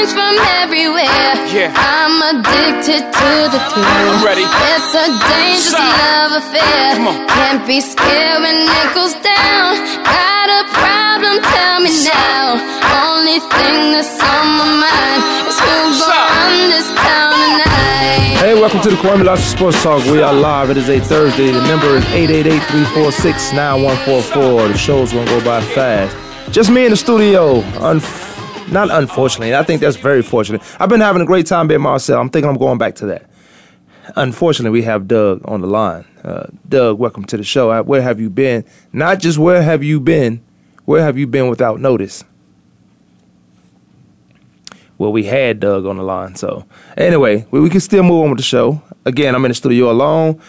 Hear from everywhere. Yeah. I'm addicted to the thrill. I'm ready. It's a dangerous Stop. love affair. Come on. Can't be scared when it goes down. Got a problem? Tell me now. Only thing that's on my mind is who's Stop. run this town tonight. Hey, welcome to the Kwamie Lassiter Sports Talk. We are live. It is a Thursday. The number is 888-346-9144. The show's gonna go by fast. Just me in the studio. Unf- not unfortunately. I think that's very fortunate. I've been having a great time being myself. I'm thinking I'm going back to that. Unfortunately, we have Doug on the line. Uh, Doug, welcome to the show. Where have you been? Not just where have you been, where have you been without notice? Well, we had Doug on the line. So, anyway, we, we can still move on with the show. Again, I'm in the studio alone.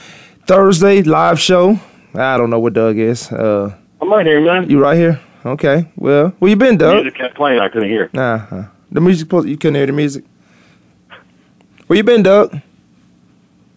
Thursday, live show. I don't know where Doug is. Uh, I'm right here, man. you right here? Okay. Well, where you been, Doug? Music kept playing. I couldn't hear. Uh-huh. The music, supposed- you couldn't hear the music? Where you been, Doug?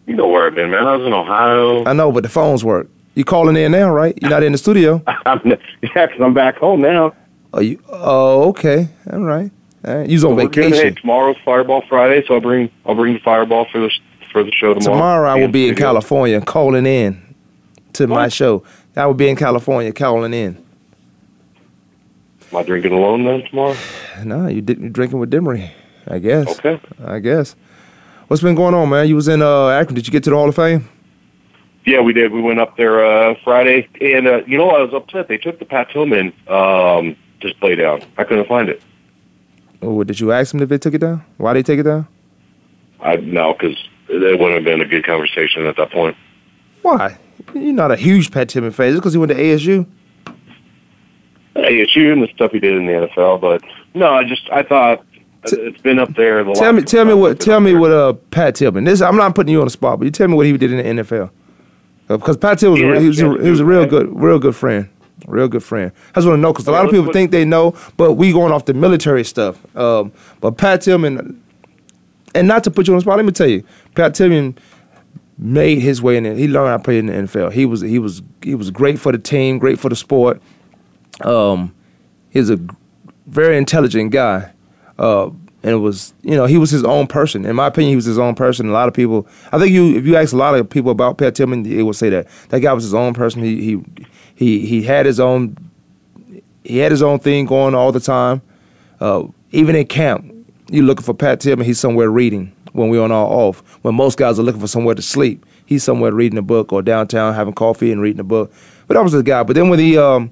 You know where I've been, man. I was in Ohio. I know, but the phones work. You calling in now, right? You're not in the studio? I'm, yeah, 'cause I'm back home now. Oh, you, oh okay. All right. All right. You was on We're doing- Hey, vacation. tomorrow's Fireball Friday, so I'll bring I'll bring the Fireball for the for the show tomorrow. Tomorrow I will be in. California calling in to my show. I will be in California calling in. Am I drinking alone then tomorrow? No, you didn't you drinking with Demery. I guess. Okay. I guess. What's been going on, man? You was in uh Akron. Did you get to the Hall of Fame? Yeah, we did. We went up there uh Friday, and uh, you know I was upset. They took the Pat Tillman um display down. I couldn't find it. Or did you ask them if they took it down? Why they take it down? I no, because it wouldn't have been a good conversation at that point. Why? You're not a huge Pat Tillman fan. Just because he went to ASU? ASU and the stuff he did in the NFL, but no, I just I thought it's been up there. The Tell me, tell me what, tell me there. what, uh, Pat Tillman. This, I'm not putting you on the spot, but you tell me what he did in the NFL. Uh, because Pat Tillman, was a- he was, a, he was a real yeah. good, real good friend, real good friend. I just want to know because a lot of people think they know, but we going off the military stuff. Um, but Pat Tillman, and not to put you on the spot, let me tell you, Pat Tillman made his way in it. He learned how to play in the NFL. He was, he was, he was great for the team, great for the sport. Um, he's a very intelligent guy. Uh, and it was, you know, he was his own person. In my opinion, he was his own person. A lot of people, I think you, if you ask a lot of people about Pat Tillman, they will say that that guy was his own person. He, he, he, he had his own, he had his own thing going all the time. Uh, even in camp, you're looking for Pat Tillman. He's somewhere reading when we're on our off. When most guys are looking for somewhere to sleep, he's somewhere reading a book or downtown having coffee and reading a book. But that was the guy. But then when he, um,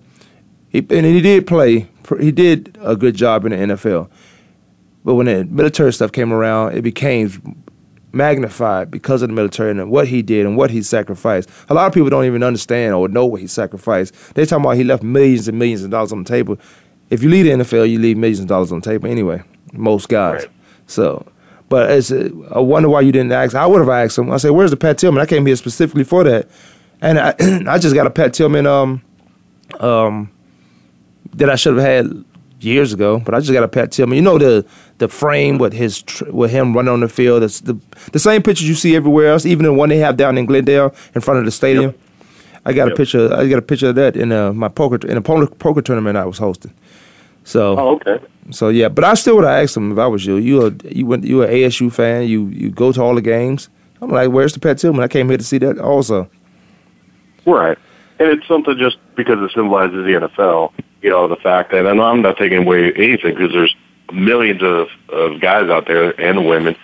he and he did play, he did a good job in the NFL. But when the military stuff came around, it became magnified because of the military and what he did and what he sacrificed. A lot of people don't even understand or know what he sacrificed. They talking about he left millions and millions of dollars on the table. If you leave the NFL, you leave millions of dollars on the table anyway. Most guys. Right. So, but it's, uh, I wonder why you didn't ask. I would have asked him. I said, "Where's the Pat Tillman?" I came here specifically for that, and I, I just got a Pat Tillman um, um, that I should have had years ago, but I just got a Pat Tillman. You know the the frame with his with him running on the field. It's the the same pictures you see everywhere else, even the one they have down in Glendale in front of the stadium. I got a picture. I got a picture of that in uh, my poker in a poker, poker tournament I was hosting. So Oh, okay. so yeah, but I still would have asked him if I was you. You a you went you a ASU fan. You you go to all the games. I'm like, where's the Pat Tillman? I came here to see that also. Right. And it's something just because it symbolizes the NFL, you know, the fact that, and I'm not taking away anything because there's millions of, of guys out there and women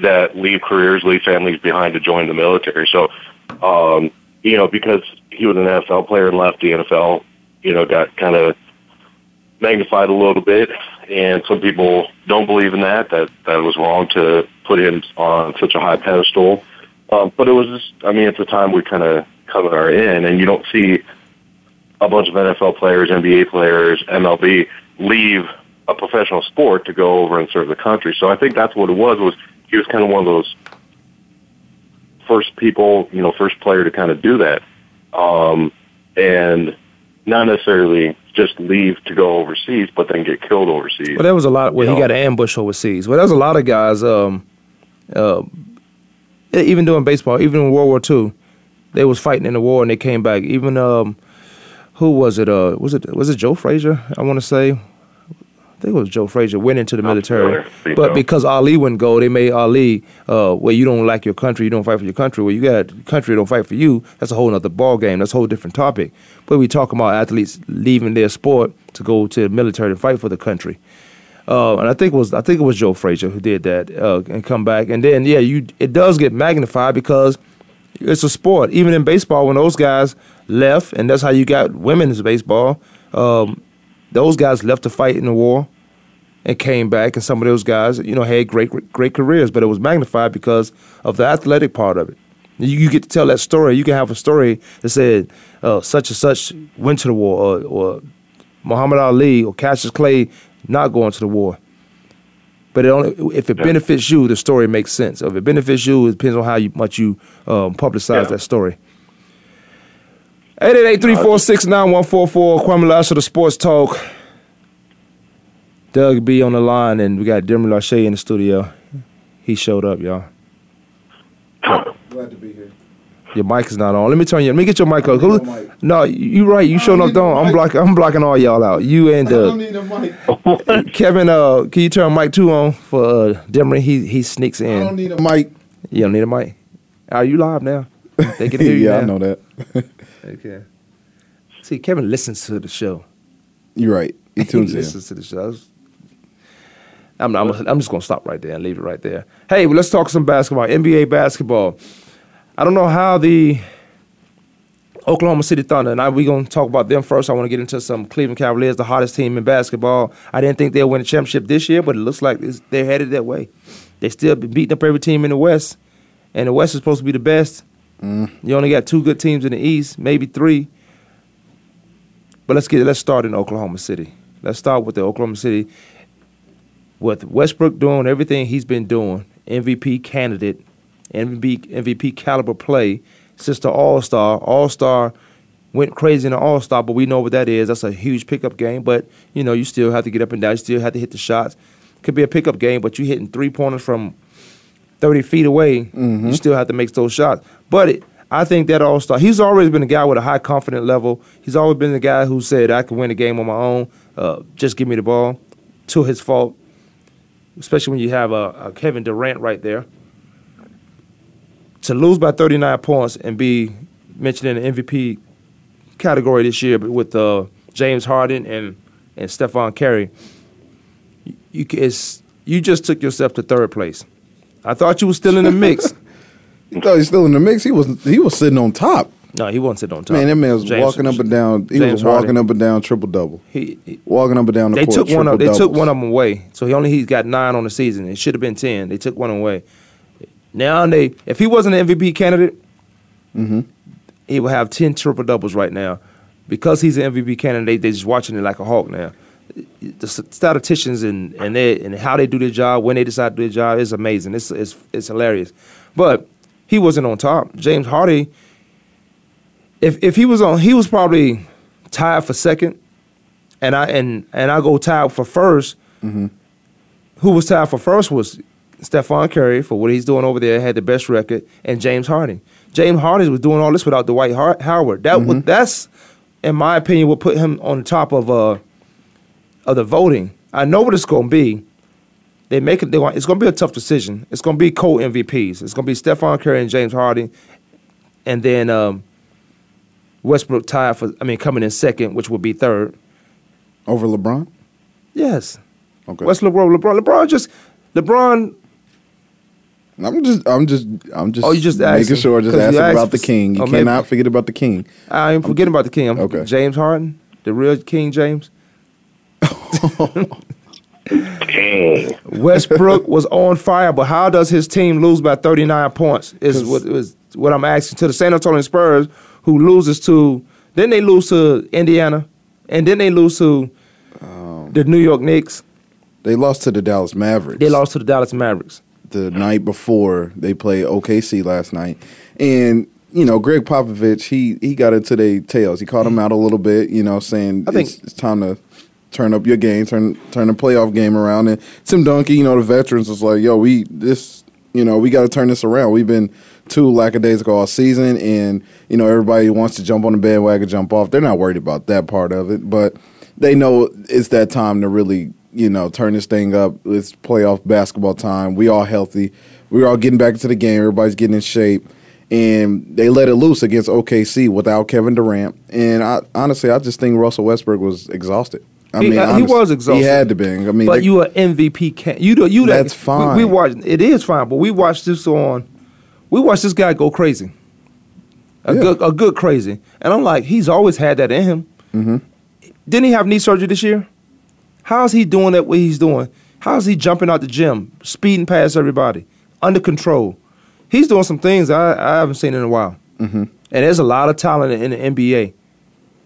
that leave careers, leave families behind to join the military. So, um, you know, because he was an NFL player and left the NFL, you know, got kind of magnified a little bit. And some people don't believe in that, that, that was wrong to put him on such a high pedestal. Um, but it was just, I mean, at the time we kind of covered our in, and you don't see a bunch of NFL players, NBA players, MLB leave a professional sport to go over and serve the country. So I think that's what it was. Was he was kind of one of those first people, you know, first player to kind of do that, um, and not necessarily just leave to go overseas, but then get killed overseas. Well, there was a lot where You he know. got ambushed overseas. Well, there was a lot of guys, um, uh, even doing baseball, even in World War II, they was fighting in the war and they came back. Even um, who was it? Uh, was it was it Joe Frazier? I want to say. I think it was Joe Frazier went into the military, familiar. but No. because Ali wouldn't go, they made Ali uh, where you don't like your country, you don't fight for your country. Well, you got country don't fight for you. That's a whole other ball game. That's a whole different topic. But we talking about athletes leaving their sport to go to the military to fight for the country. Uh, and I think it was I think it was Joe Frazier who did that uh, and come back. And then yeah, you it does get magnified because it's a sport. Even in baseball, when those guys left, and that's how you got women's baseball. Um, those guys left to fight in the war and came back, and some of those guys, you know, had great great careers. But it was magnified because of the athletic part of it. You, you get to tell that story. You can have a story that said uh, such and such went to the war, or, or Muhammad Ali or Cassius Clay not going to the war. But it only, if it Yeah. benefits you, the story makes sense. If it benefits you, it depends on how you, much you um, publicize Yeah. that story. 888-346-9144, Kwamie the Sports Talk. Doug B on the line, and we got Demry Lachey in the studio. He showed up, y'all. Glad to be here. Your mic is not on. Let me turn you. Let me get your mic up. no mic. No, you right. You showing up. Don't. I'm blocking. I'm blocking all y'all out. You and I don't uh, need a mic. Kevin. Uh, can you turn mic two on for uh, Demery? He he sneaks in. I don't need a mic. You don't need a mic. Are you live now? They can hear you yeah, I know that. Okay. See, Kevin listens to the show. You're right. He He tunes in. listens to the show. I'm, I'm, I'm just gonna stop right there and leave it right there. Hey, well, let's talk some basketball. NBA basketball. I don't know how the Oklahoma City Thunder, and we're going to talk about them first. I want to get into some Cleveland Cavaliers, the hottest team in basketball. I didn't think they'll win a championship this year, but it looks like it's, they're headed that way. They still been beating up every team in the West, and the West is supposed to be the best. Mm. You only got two good teams in the East, maybe three. But let's get let's start in Oklahoma City. Let's start with the Oklahoma City with Westbrook doing everything he's been doing, MVP candidate, MVP MVP caliber play since the All Star. All Star went crazy in the All Star, but we know what that is. That's a huge pickup game. But you know, you still have to get up and down. You still have to hit the shots. Could be a pickup game, but you hitting three pointers from thirty feet away. You still have to make those shots. But it, I think that All Star. He's always been a guy with a high confident level. He's always been the guy who said, "I can win a game on my own. Uh, just give me the ball." To his fault, especially when you have a, a Kevin Durant right there. To lose by 39 points and be mentioned in the MVP category this year with uh, James Harden and and Stephen Curry, you, you just took yourself to third place. I thought you were still in the mix. You thought he's still in the mix. He was he was sitting on top. no, he wasn't sitting on top. Man, that man was James- walking up and down. He James was walking Harden. up and down triple double. He, he- Walking up and down the they court. took one of they took one of them away. So he only he's got nine on the season. It should have been ten. They took one away. Now they if he wasn't an MVP candidate, Mm-hmm. he would have ten triple doubles right now. Because he's an MVP candidate, they're just watching it like a hawk now. The statisticians and and they, and how they do their job when they decide to do their job is amazing. It's it's it's hilarious. But he wasn't on top. James Hardy, if if he was on, he was probably tied for second and I and and I go tied for 1st Who was tied for first was Stephen Curry for what he's doing over there. Had the best record, and James Harden. James Harden was doing all this without Dwight Har- Howard. That would that's, in my opinion, would put him on the top of uh of the voting. I know what it's going to be. They make it. They want, it's going to be a tough decision. It's going to be co MVPs. It's going to be Stephen Curry and James Harden, and then um, Westbrook tied for. I mean, coming in second, which would be third. over LeBron. Yes. Okay. LeBron? LeBron. LeBron just LeBron. I'm just, I'm just, I'm just. Oh, you just making asking, sure. Just 'cause you asking asked about the king. You oh, maybe- cannot forget about the king. I ain't forgetting about the king. I'm, Okay. James Harden, the real King James. Dang. Westbrook was on fire, but how does his team lose by 39 points? Is what is what I'm asking to the San Antonio Spurs, who loses to Then they lose to Indiana, and then they lose to Um, the New York Knicks. They lost to the Dallas Mavericks. They lost to the Dallas Mavericks. The night before they played OKC last night, and you know Gregg Popovich he he got into their tails. He caught them out a little bit, you know, saying I think- it's, it's time to turn up your game, turn turn the playoff game around. And Tim Duncan, you know, the veterans was like, yo, we this, you know, we got to turn this around. We've been too lackadaisical all season, and you know everybody wants to jump on the bandwagon, jump off. They're not worried about that part of it, but they know it's that time to really, you know, turn this thing up. It's playoff basketball time. We all healthy. We're all getting back into the game. Everybody's getting in shape. And they let it loose against OKC without Kevin Durant. And I, honestly, I just think Russell Westbrook was exhausted. I He- mean, uh, he was exhausted. He had to be. I mean, But they- you are MVP. Can you do you? That's we- fine. We, watched. It is fine, but we watched this on. We watched this guy go crazy. A Yeah. good, a good crazy, and I'm like, he's always had that in him. Mm-hmm. Didn't he have knee surgery this year? How's he doing that? What he's doing? How's he jumping out the gym, speeding past everybody, under control? He's doing some things I, I haven't seen in a while. Mm-hmm. And there's a lot of talent in the NBA,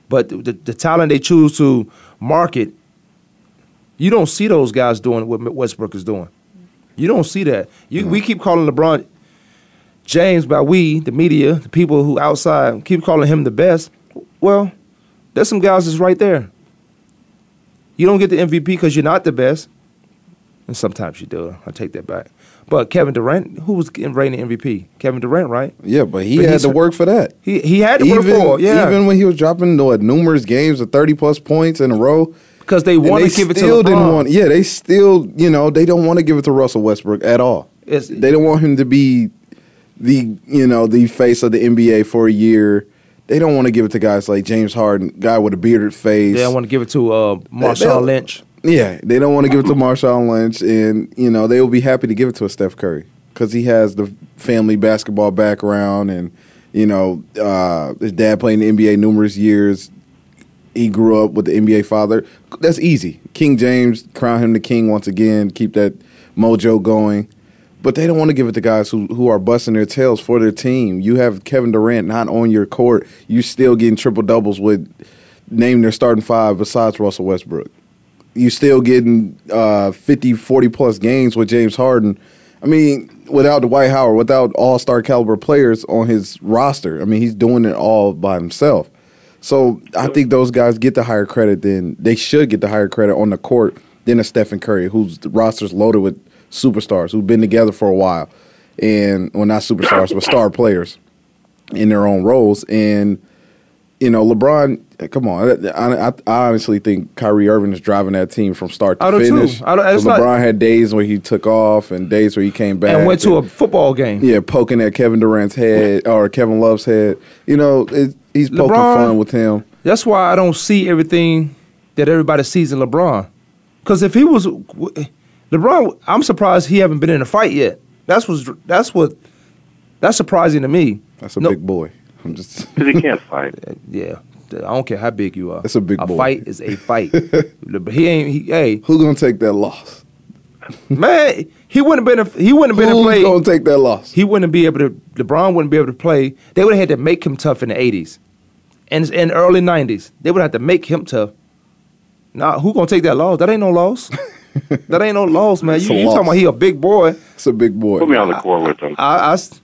but the, the talent they choose to market you don't see those guys doing what Westbrook is doing. You don't see that. You, We keep calling LeBron James by we, the media, the people who outside keep calling him the best. Well, there's some guys that's right there. You don't get the MVP because you're not the best. And sometimes you do. I take that back. But Kevin Durant, who was reigning MVP? Kevin Durant, right? yeah, but he But had to work for that. He he had to work for it, yeah. even when he was dropping what, numerous games of thirty plus points in a row, because they want to give it to LeBron. didn't want. Yeah, they still, you know, they don't want to give it to Russell Westbrook at all. It's- they don't want him to be the, you know, the face of the NBA for a year. They don't want to give it to guys like James Harden, guy with a bearded face. They don't want to give it to uh, Marshawn Lynch. Yeah, they don't want to give it to Marshawn Lynch, and you know they will be happy to give it to a Steph Curry because he has the family basketball background, and you know uh, his dad played in the NBA numerous years. He grew up with the NBA father. That's easy. King James crown him the king once again. Keep that mojo going. But they don't want to give it to guys who, who are busting their tails for their team. You have Kevin Durant not on your court. You still getting triple doubles with name their starting five besides Russell Westbrook you still getting uh, 50, 40 plus games with James Harden. I mean, without Dwight Howard, without all star caliber players on his roster. I mean, he's doing it all by himself. So I think those guys get the higher credit than they should get the higher credit on the court than a Stephen Curry, whose roster's loaded with superstars who've been together for a while. And, well, not superstars, but star players in their own roles. And, you know, LeBron, come on. I, I, I honestly think Kyrie Irving is driving that team from start to I do too. finish. I don't- So not- LeBron had days where he took off and days where he came back. and went to a football game. yeah, poking at Kevin Durant's head or Kevin Love's head. You know, it, he's poking LeBron- fun with him. That's why I don't see everything that everybody sees in LeBron. Because if he was LeBron, I'm surprised he haven't been in a fight yet. That's what's that's what that's surprising to me. That's a No- big boy. I'm just because he can't fight. Yeah, I don't care how big you are. That's a big boy. A boy. fight is a fight. but he ain't. He, hey, who gonna take that loss? man, he wouldn't have been. A, he wouldn't have been able Who's to play. gonna take that loss? he wouldn't be able to. LeBron wouldn't be able to play. They would have had to make him tough in the '80s, and in early '90s, they would have to make him tough. Nah, who gonna take that loss? That ain't no loss. that ain't no loss, man. It's You, a you talking about he a big boy? It's a big boy. Put me on the court with him. I, I s-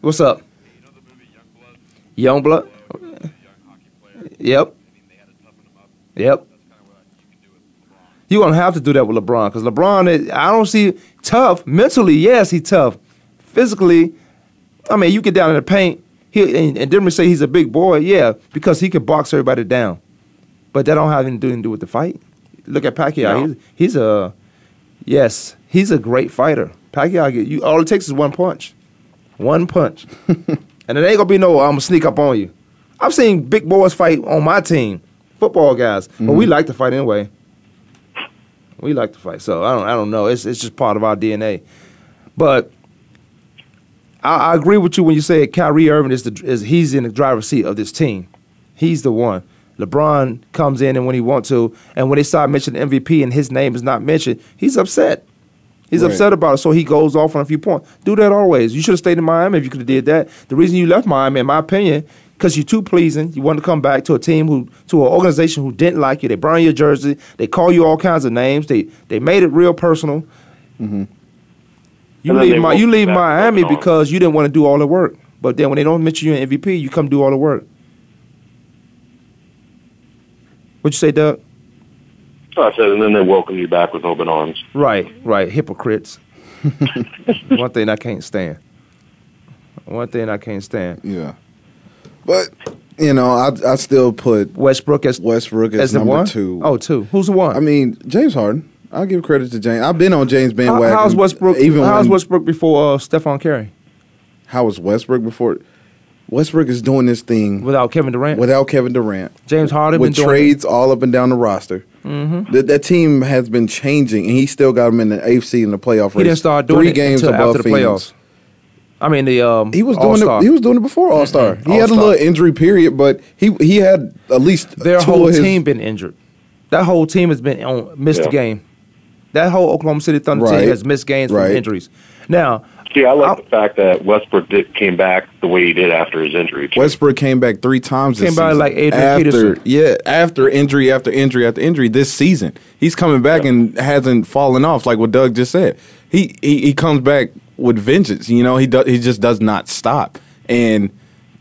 what's up? Youngblood. Young Blood. Yep. Yep. You're gonna have to do that with LeBron because LeBron, is, I don't see tough mentally. Yes, he's tough. Physically, I mean, you get down in the paint. He and, and didn't say he's a big boy. Yeah, because he can box everybody down. But that don't have anything to do with the fight. Look at Pacquiao. No. He's, he's a yes, he's a great fighter. Pacquiao, get- you all it takes is one punch, one punch, and it ain't gonna be no. I'm gonna sneak up on you. I've seen big boys fight on my team, football guys, but we mm-hmm. like to fight anyway. We like to fight, so I don't. I don't know. It's it's just part of our DNA. But I, I agree with you when you say Kyrie Irving is the is he's in the driver's seat of this team. He's the one. LeBron comes in and when he wants to, and when they start mentioning MVP and his name is not mentioned, he's upset. He's Right. upset about it, so he goes off on a few points. Do that always. You should have stayed in Miami if you could have did that. The reason you left Miami, in my opinion, because you're too pleasing. You want to come back to a team who, to an organization who didn't like you. They burn your jersey. They call you all kinds of names. They they made it real personal. Mm-hmm. You leave my, you woke leave Miami because you didn't want to do all the work. But then when they don't mention you in MVP, you come do all the work. What'd you say, Doug? So I said, and then they welcome you back with open arms. Right, right. Hypocrites. One thing I can't stand. One thing I can't stand. Yeah. But you know, I I still put Westbrook as Westbrook as, as number one. two. Oh, two. Who's the one? I mean James Harden. I'll give credit to James. I've been on James bandwagon. How- bandwagon. how's Westbrook? Even how's when, Westbrook before uh, Stephen Curry How was Westbrook before? Westbrook is doing this thing without Kevin Durant? without Kevin Durant. James Harden with been doing trades all up and down the roster. Mm-hmm. That, that team has been changing, and he still got him in the AFC in the playoff race. He didn't start doing Three it games until above after the Phoenix. playoffs. I mean the um. He was doing All-Star. it. He was doing it before All Star. He had a All-Star. little injury period, but he he had at least Their two whole of his, team been injured. That whole team has been on missed Yeah. the game. That whole Oklahoma City Thunder Right. team has missed games Right. from injuries. Now, See, I like I- the fact that Westbrook did, came back the way he did after his injury. too. Westbrook came back three times. This Came back like Adrian after, Peterson. Yeah, after injury, after injury, after injury. This season, he's coming back and hasn't fallen off. Like what Doug just said, he he, he comes back with vengeance. You know, he does. He just does not stop. And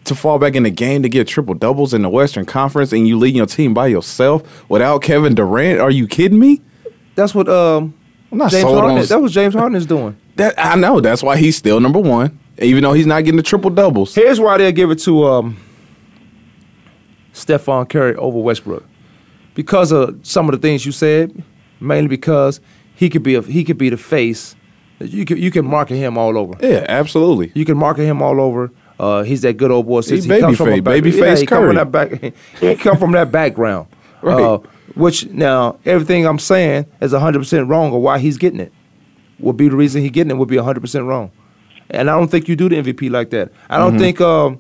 to fall back in the game to get triple doubles in the Western Conference and you lead your team by yourself without Kevin Durant, are you kidding me? that's what um I'm not James sold Harden. on That was James Harden is doing. That. I know that's why he's still number one, even though he's not getting the triple doubles. Here's why they'll give it to um, Stephen Curry over Westbrook, because of some of the things you said. Mainly because he could be a, he could be the face. You can you can market him all over. Yeah, absolutely. You can market him all over. Uh, he's that good old boy. Since He comes from a babyface- back- babyface yeah, he come from that back. he come from that background. Right. Uh, which now everything I'm saying is 100 percent wrong, or why he's getting it would be the reason he getting it would be 100 percent wrong. And I don't think you do the MVP like that. I Mm-hmm. don't think um,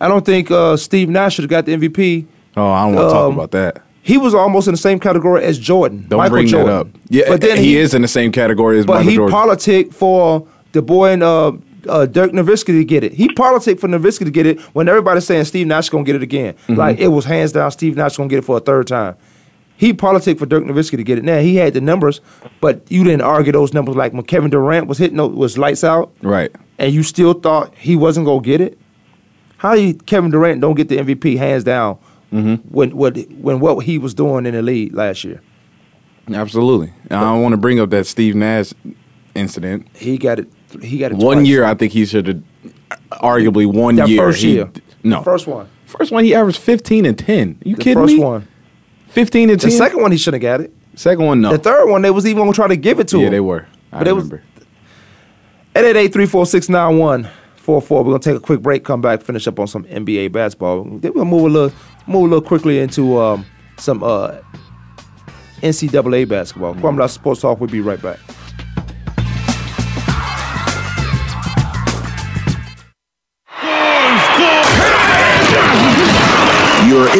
I don't think uh, Steve Nash should have got the MVP. Oh, I don't want to talk Um, about that. He was almost in the same category as Jordan. Don't Michael bring Jordan. that up. Yeah, but then he, is in the same category as but Michael he Jordan. politic for the boy and uh, uh, Dirk Nowitzki to get it. He politic for Nowitzki to get it when everybody's saying Steve Nash is gonna get it again. Mm-hmm. Like it was hands down Steve Nash is gonna get it for a third time. He politic for Dirk Nowitzki to get it. Now he had the numbers, but you didn't argue those numbers like when Kevin Durant was hitting those- was lights out, right. and you still thought he wasn't gonna get it. How you, Kevin Durant don't get the MVP hands down Mm-hmm. when what when what he was doing in the league last year? Absolutely. I don't want to bring up that Steve Nash incident. He got it. He got it. One twice. year, I think he should have. Arguably, one That year. first he- year. No, The first one. First one, he averaged fifteen and ten. You The kidding first me? one. Fifteen and The second one he should have got it. Second one, no. The third one they was even gonna try to give it to yeah, him. Yeah, they were. I But it was- remember. 888-346-9144. We're gonna take a quick break, come back, finish up on some NBA basketball. Then we'll move a little move a little quickly into um, some uh, NCAA basketball. Kwamie Lassiter Sports Talk, we'll be right back.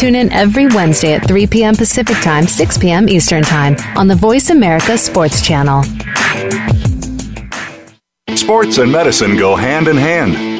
Tune in every Wednesday at 3 p.m. Pacific Time, 6 p.m. Eastern Time on the Voice America Sports Channel. Sports and medicine go hand in hand.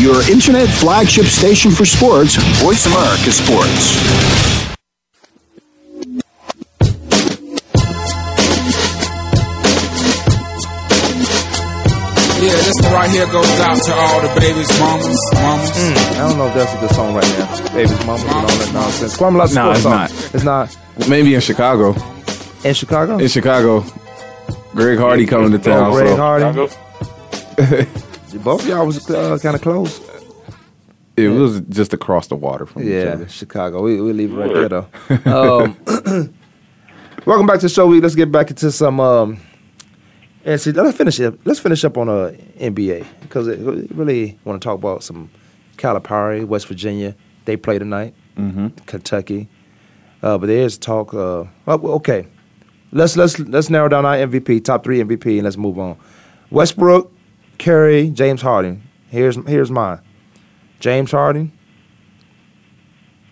Your internet flagship station for sports, Voice America Sports. Yeah, this one right here goes out to all the babies, mamas, mamas. Mm, I don't know if that's a good song right now. Babies, mamas and all that nonsense. Kwamie Lassiter No, it's song. not. It's not Maybe in Chicago. in Chicago. In Chicago, Greg Hardy coming to town. Oh, Greg so Hardy. Both of y'all was uh, kind of close. it was just across the water from each Yeah, other. Chicago. We we leave it right there though. Um, welcome back to the show. We let's get back into some. Um, and see, let's finish it. Let's finish up on a NBA because we really want to talk about some Calipari, West Virginia. They play tonight. Mm-hmm. Kentucky. Uh, but there is talk. Uh, okay, let's let's let's narrow down our MVP, top three MVP, and let's move on. Westbrook, Curry, James Harden. Here's here's mine. James Harden,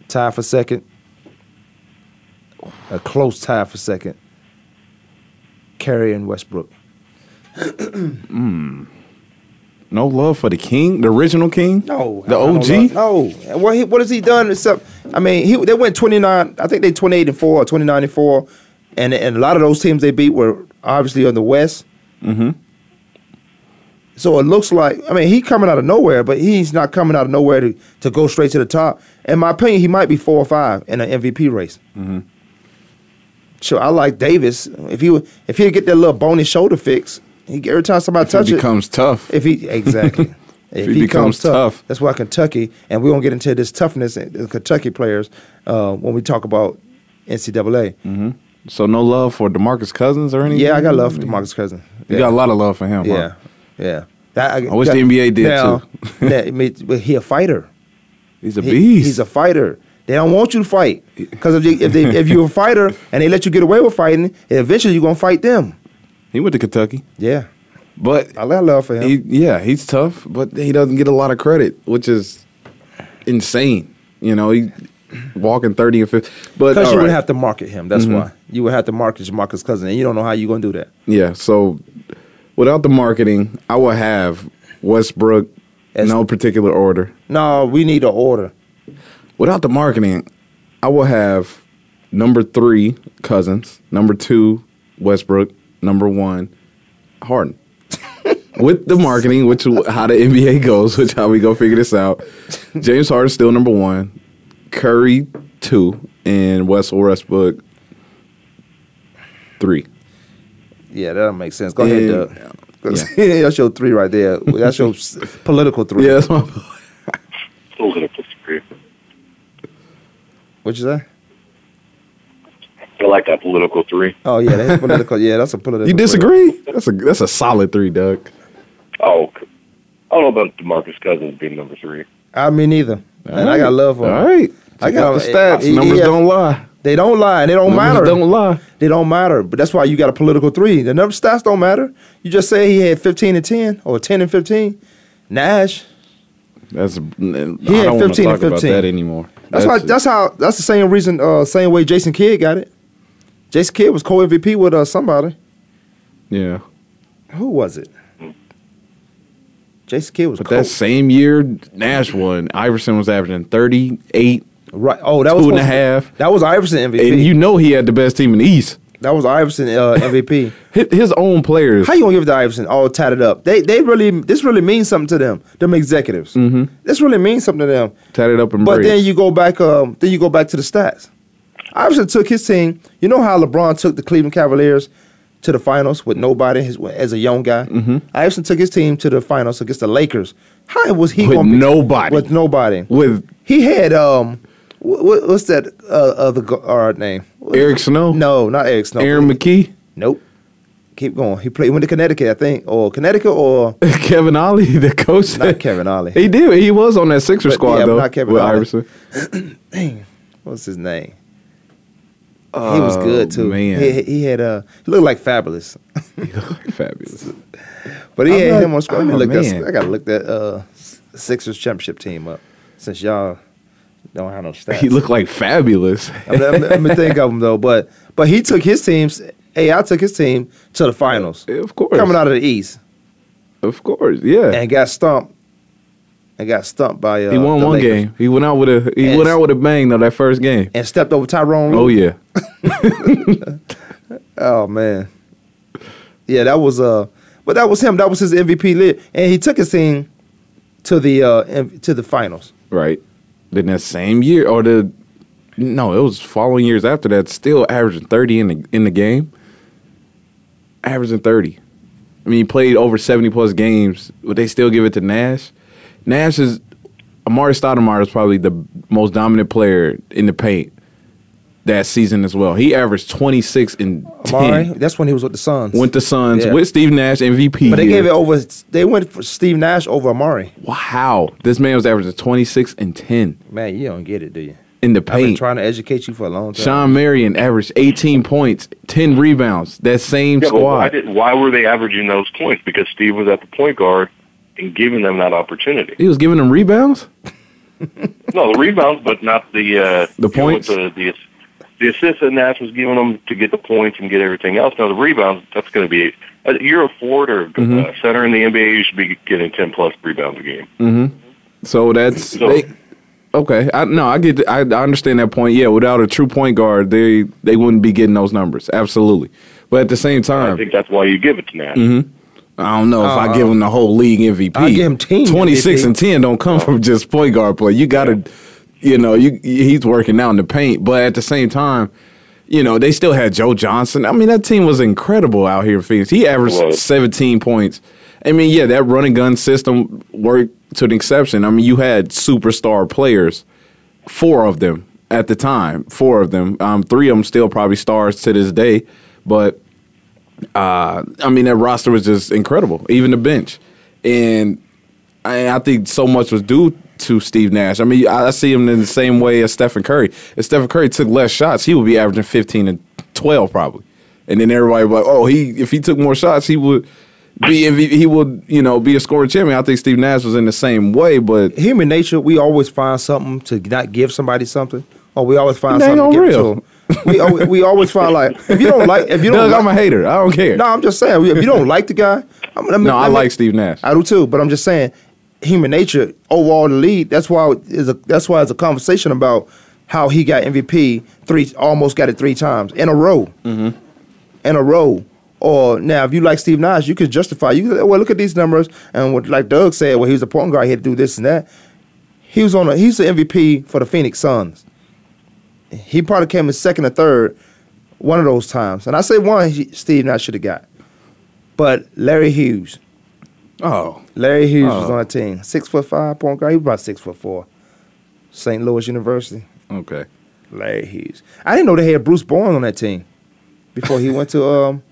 tie for second. A close tie for second. Curry and Westbrook. No love for the king, the original king. No, the OG. No, what he, what has he done? Except, I mean, he they went twenty nine. I think they twenty eight and four, or twenty nine and four, and and a lot of those teams they beat were obviously on the West. Mm-hmm. So it looks like I mean he coming out of nowhere, but he's not coming out of nowhere to, to go straight to the top. In my opinion, he might be four or five in an MVP race. Mm-hmm. So I like Davis. If he if he'd get that little bony shoulder fix, he every time somebody If touch he it, becomes tough. if he exactly. If he becomes tough. that's why Kentucky, and we won't get into this toughness in the Kentucky players uh, when we talk about NCAA. Mm-hmm. So no love for Demarcus Cousins or anything. Yeah, I got love for DeMarcus Cousins. You got a lot of love for him. Yeah, huh? Yeah. That, I wish the NBA did, now, too. that- I but he a fighter. He's a He- beast. he's a fighter. They don't want you to fight because if, they, if, they, if you're a fighter and they let you get away with fighting, eventually you're gonna fight them. he went to Kentucky, Yeah, but I love for him. he, yeah, he's tough, but he doesn't get a lot of credit, which is insane. You know, he walking thirty and fifty. But Because you would have to market him. That's Mhm. why you would have to market DeMarcus Cousins, and you don't know how you're gonna do that. Yeah, so without the marketing, I will have Westbrook, As- no particular order. No, we need an order. Without the marketing, I will have number three Cousins, number two Westbrook, number one Harden. With the marketing, which how the NBA goes, which how we go figure this out. James Harden still number one, Curry two, and West Westbrook three. Yeah, that'll make sense. Go ahead, And- Doug. that's your three right there. That's your s- political three. Yeah, that's my. Still gonna disagree. What you say? I like that political three. Oh yeah, that's political. Yeah, that's a political. You three. disagree? That's a that's a solid three, Doug. Oh, I don't know about Demarcus Cousins being number three. Ah, I mean neither. And I got love for him. All right, I got the stats. he- Numbers he- don't lie. They don't lie. and They don't matter. don't lie. They don't matter. But that's why you got a political three. The number stats don't matter. You just say he had 15 and 10 or 10 and 15. Nash. That's I had 15 to and 15. that anymore. That's, why. That's how. That's the same reason. Uh, same way Jason Kidd got it. Jason Kidd was co MVP with uh, somebody. yeah. Who was it? Jason Kidd was. But that same year, Nash won. Iverson was averaging thirty eight, right. Oh, that was two and a half, That was Iverson MVP. and you know he had the best team in the East. that was Iverson uh, MVP. His, own players. How you gonna give it to Iverson all tatted up? They they really this really means something to them. Them executives. Mhm. This really means something to them. tatted up and But then you go back. Um, then you go back to the stats. Iverson took his team. You know how LeBron took the Cleveland Cavaliers to the finals with nobody his, as a young guy. Mm-hmm. Iverson took his team to the finals against the Lakers. How was he With gonna be, nobody. With nobody. with He had um, what, what's that uh, other gu- uh, name? Eric Snow, No, not Eric Snow. Aaron McKie, Nope. Keep going. He played. He went to Connecticut, I think, or Connecticut, or Kevin Ollie, the coach. not Kevin Ollie. He did. He was on that Sixer But, squad yeah, though. not Kevin with Ollie. Iverson. Dang, what's his name? he was Oh, good too. man. He, he had uh, he looked like fabulous, Fabulous. but he I'm had not- him on squad. Oh, look I gotta look that uh, Sixers championship team up since y'all don't have no stats. He looked like fabulous. I'm, I'm, I'm gonna think of him though, but but he took his teams. Hey, I took his team to the finals, of course. coming out of the East, Of course, yeah. and got stumped. And got stumped by. Uh, he won one Lakers. game. He went out with a he And- went out with a bang though that first game. and stepped over Tyronn. Oh yeah. Oh man. Yeah, that was uh but that was him. That was his MVP lit. And he took his team to the uh to the finals. Right. Then that same year or the no, it was following years after that, still averaging thirty in the in the game. Averaging thirty. I mean, he played over seventy plus games, but they still give it to Nash. Nash is Amar'e Stoudemire is probably the most dominant player in the paint that season as well. He averaged twenty six and Amar'e, ten. that's when he was with the Suns. Went to Suns Yeah. with Steve Nash MVP. but they year. gave it over they went for Steve Nash over Amar'e. Wow, this man was averaging twenty six and ten Man, you don't get it, do you? in the I've been paint. trying to educate you for a long time. Shawn Marion averaged 18 points, 10 rebounds. That same Yeah, but why, squad. did, why were they averaging those points? Because Steve was at the point guard and giving them that opportunity. He was giving them rebounds. No, the rebounds, but not the uh, The you know, points? the, the the assists that Nash was giving them to get the points and get everything else. Now the rebounds, that's going to be. Uh, you're a forward or Mm-hmm. uh, center in the NBA. You should be getting ten plus rebounds a game. Mm-hmm. So that's So- they, okay. I no, I get. I, I understand that point. Yeah, without a true point guard, they they wouldn't be getting those numbers. Absolutely. But at the same time, I think that's why you give it to Nash. Mm-hmm. I don't know if I give him the whole league MVP. I give him team 26 and 10 don't come from just point guard play. You got to, you know, you he's working out in the paint, but at the same time, you know, they still had Joe Johnson. I mean, that team was incredible out here in Phoenix. He averaged Was. 17 points. I mean, yeah, that running gun system worked to an exception. I mean, you had superstar players, four of them at the time, four of them. Um, three of them still probably stars to this day, but uh, I mean, that roster was just incredible, even the bench. And I, I think so much was due to Steve Nash. I mean, I, I see him in the same way as Stephen Curry. If Stephen Curry took less shots, he would be averaging 15 and 12 probably. And then everybody would be like, oh, he if he took more shots, he would be he would, you know, be a scoring champion. I think Steve Nash was in the same way, but Human nature, we always find something to not give somebody something. Or we always find something to give real. to them. We, always, we always find like if you don't like if you don't Doug, like, I'm a hater. I don't care. No, I'm just saying if you don't like the guy, I'm, I mean, no, I mean- like Steve Nash. I do too, but I'm just saying, human nature overall the lead. That's why is a that's why it's a conversation about how he got MVP three, almost got it three times in a row, Mm-hmm. in a row. Or now, if you like Steve Nash, you could justify. You could, well look at these numbers, and what like Doug said, well he was a point guard, he had to do this and that. He was on a he's the MVP for the Phoenix Suns. He probably came in second or third, one of those times, and I say one he, Steve Nash should have got, but Larry Hughes. Oh, Larry Hughes was Oh. on that team. Six foot five point guard. He was about six foot four. St. Louis University. okay. Larry Hughes. I didn't know they had Bruce Bowen on that team before he went to um.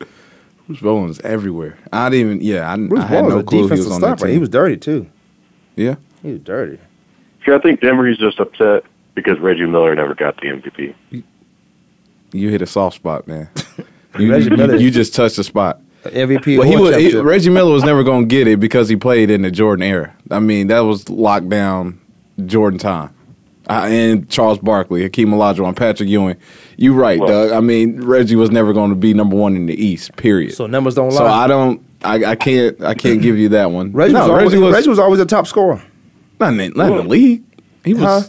Bruce Bowen's everywhere. I didn't even, yeah, I, Bruce I had Bowen no was a clue he was defensive on that stopper. team. He was dirty too. yeah. He was dirty. See, I think Demery's just upset because Reggie Miller never got the MVP. You hit a soft spot, man. You, Reggie you- Miller- you just touched the spot. MVP. Well, he was, he. Reggie Miller was never going to get it because he played in the Jordan era. I mean, that was lockdown Jordan time. Uh, and Charles Barkley, Hakeem Olajuwon, Patrick Ewing. You're right, Well- Doug. I mean, Reggie was never going to be number one in the East. Period. so numbers don't lie. So. I don't. I, I can't. I can't give you that one. Reggie, no, was always, Reggie was Reggie was always a top scorer. not in, not in the league. He was. Huh?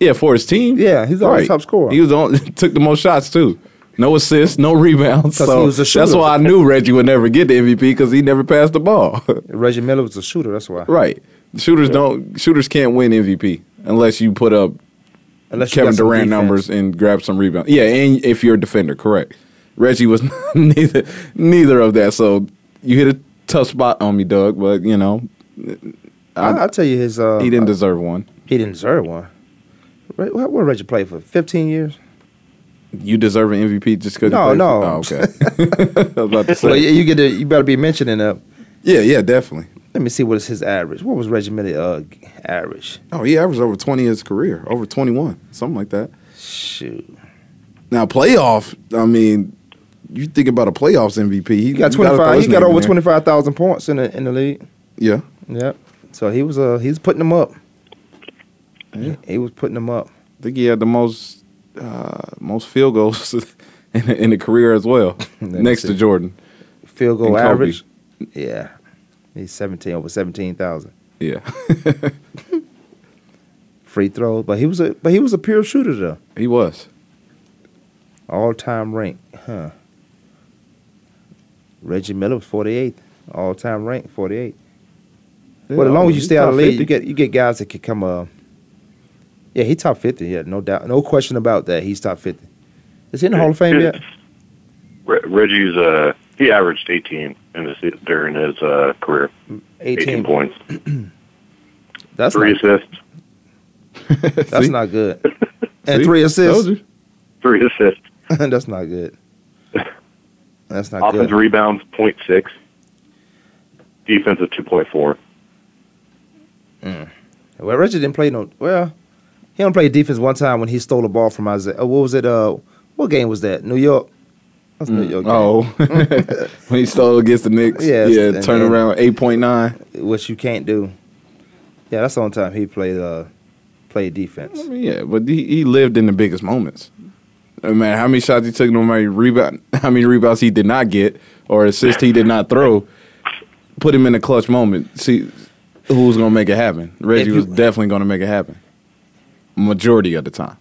Yeah, for his team. Yeah, he's always top scorer. He was on. Took the most shots too. No assists, no rebounds. So he was a that's why I knew Reggie would never get the MVP because he never passed the ball. Reggie Miller was a shooter. That's why. right. Shooters don't. Shooters can't win MVP unless you put up Unless Kevin Durant numbers and grab some rebounds. Yeah, and if you're a defender, correct. Reggie was neither neither of that. So you hit a tough spot on me, Doug. But you know I, I'll tell you his. Uh, he didn't deserve one. He didn't deserve one. What, what Reggie played for? Fifteen years. You deserve an MVP just because. No, no. Oh, okay. I was about to say. Well, you you get to, you better be mentioning uh Yeah, yeah, definitely. Let me see what is his average. What was Reggie Miller uh average? Oh, he averaged over twenty in his career, over twenty one, something like that. Shoot. Now playoff. I mean, you think about a playoffs MVP. He He got you gotta twenty throw five. his He got over there. twenty five thousand points in the in the league. Yeah. Yeah. So he was uh he's putting them up. He, he was putting them up. I think he had the most uh, most field goals in, in the career as well, next to. Jordan. Field goal average. Yeah. He's seventeen over seventeen thousand. Yeah, Free throws. But he was a but he was a pure shooter though. he was. All time rank. Huh. Reggie Miller was forty eighth. All time rank, forty eight. Yeah, But as long as you stay out of the league, 50. you get you get guys that can come. Uh, yeah, he top fifty. Yeah, no doubt, no question about that. He's top fifty. Is he in the Hall of Fame yet? Reggie's uh he averaged 18 in his during his uh career. 18. 18 points, That's three not, assists, that's not good. And See? three assists. Three assists. that's not good. That's not Offensive good. rebounds 0.6. Defense at 2.4. Well, Reggie didn't play no. Well, he only played defense one time when he stole a ball from Isaiah. Uh, what was it? Uh, what game was that? New York. That's New York. Game. Oh, when he stole against the Knicks. Yeah, yeah, turn around eight point nine. which you can't do. Yeah, that's the only time he played uh played defense. I mean, yeah, but he, he lived in the biggest moments. No matter how many shots he took, no matter rebound, how many rebounds he did not get or assists he did not throw, put him in a clutch moment. See who's gonna make it happen. Reggie you- was definitely gonna make it happen. Majority of the time.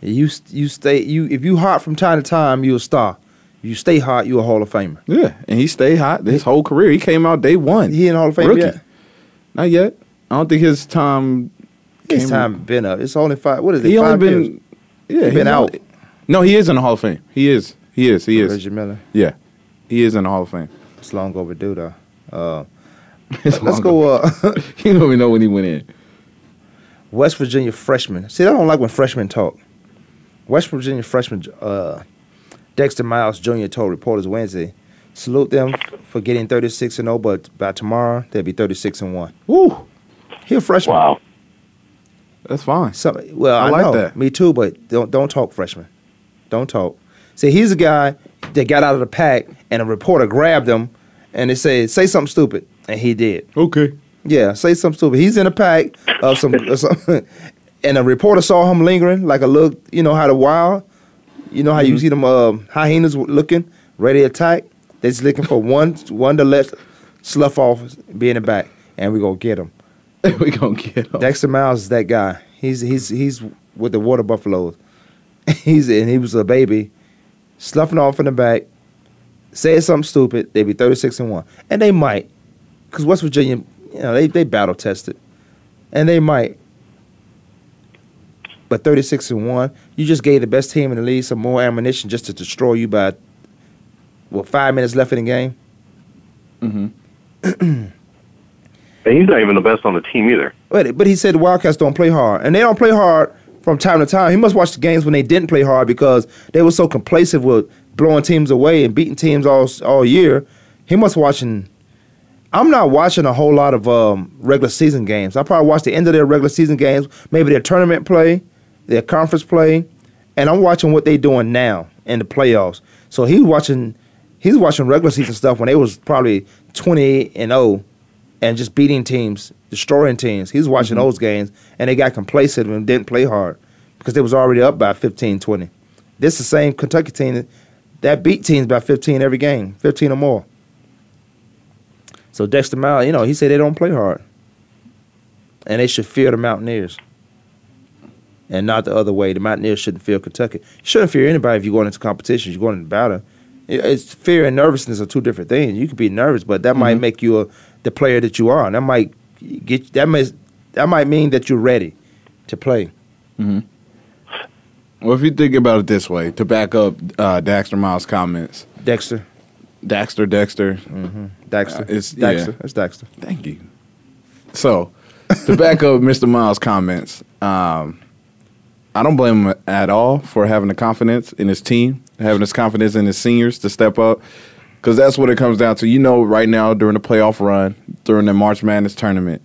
You you stay you if you hot from time to time, you a star. You stay hot, you a Hall of Famer. Yeah, and he stayed hot his whole career. He came out day one. He in Hall of Fame Rookie. yet? Not yet. I don't think his time. His came- time been up. It's only five. What is it? He only been. years? Yeah, He been out. only- No, he is in the Hall of Fame. He is. He is. He is. Reggie Miller. Yeah, he is in the Hall of Fame. It's long overdue though. Uh, let's long go. Uh, you don't even know when he went in. West Virginia freshman. See, I don't like when freshmen talk. West Virginia freshman uh, Dexter Miles Jr. told reporters Wednesday, salute them for getting 36 and 0, but by tomorrow they'll be 36 and 1. Woo, He a freshman. Wow. that's fine. So, well, I I, like know. that. Me too, but don't don't talk freshman. Don't talk. See, he's a guy that got out of the pack, and a reporter grabbed him, and they said, "Say something stupid," and he did. Okay. Yeah, say something stupid. He's in a pack of some, of some and a reporter saw him lingering like a look. You know how the wild, you know how you see them uh, hyenas looking ready to attack. They're just looking for one one to let slough off, be in the back, and we gonna get him. we gonna get him. Dexter Miles is that guy. He's he's he's with the water buffaloes. he's and he was a baby, sloughing off in the back, saying something stupid. They'd be thirty six and one, and they might, because West Virginia, you know, they they battle tested, and they might. But thirty six and one, you just gave the best team in the league some more ammunition just to destroy you by, well, five minutes left in the game. Mm-hmm. And he's not even the best on the team either. But, but he said the Wildcats don't play hard, and they don't play hard from time to time. He must watch the games when they didn't play hard because they were so complacent with blowing teams away and beating teams all all year. He must watching. I'm not watching a whole lot of um, regular season games. I probably watch the end of their regular season games, maybe their tournament play, their conference play, and I'm watching what they're doing now in the playoffs. So he's watching. He's watching regular season stuff when they was probably 20 and 0 and just beating teams, destroying teams. He was watching those games, and they got complacent and didn't play hard because they was already up by 15, 20. This is the same Kentucky team that beat teams by 15 every game, 15 or more. So Dexter Miles, you know, he said they don't play hard, and they should fear the Mountaineers, and not the other way. The Mountaineers shouldn't fear Kentucky. You shouldn't fear anybody if you're going into competition. You're going into battle. It's fear and nervousness are two different things. You could be nervous, but that might make you a, the player that you are. And that might get that may that might mean that you're ready to play. Well, if you think about it this way, to back up uh, Daxter Miles' comments, Dexter, Daxter, Dexter, Dexter, Uh, it's- Dexter. yeah. That's Dexter. Thank you. So, to back up Mr. Miles' comments, um, I don't blame him at all for having the confidence in his team, having his confidence in his seniors to step up. Because that's what it comes down to. You know, right now during the playoff run, during the March Madness tournament,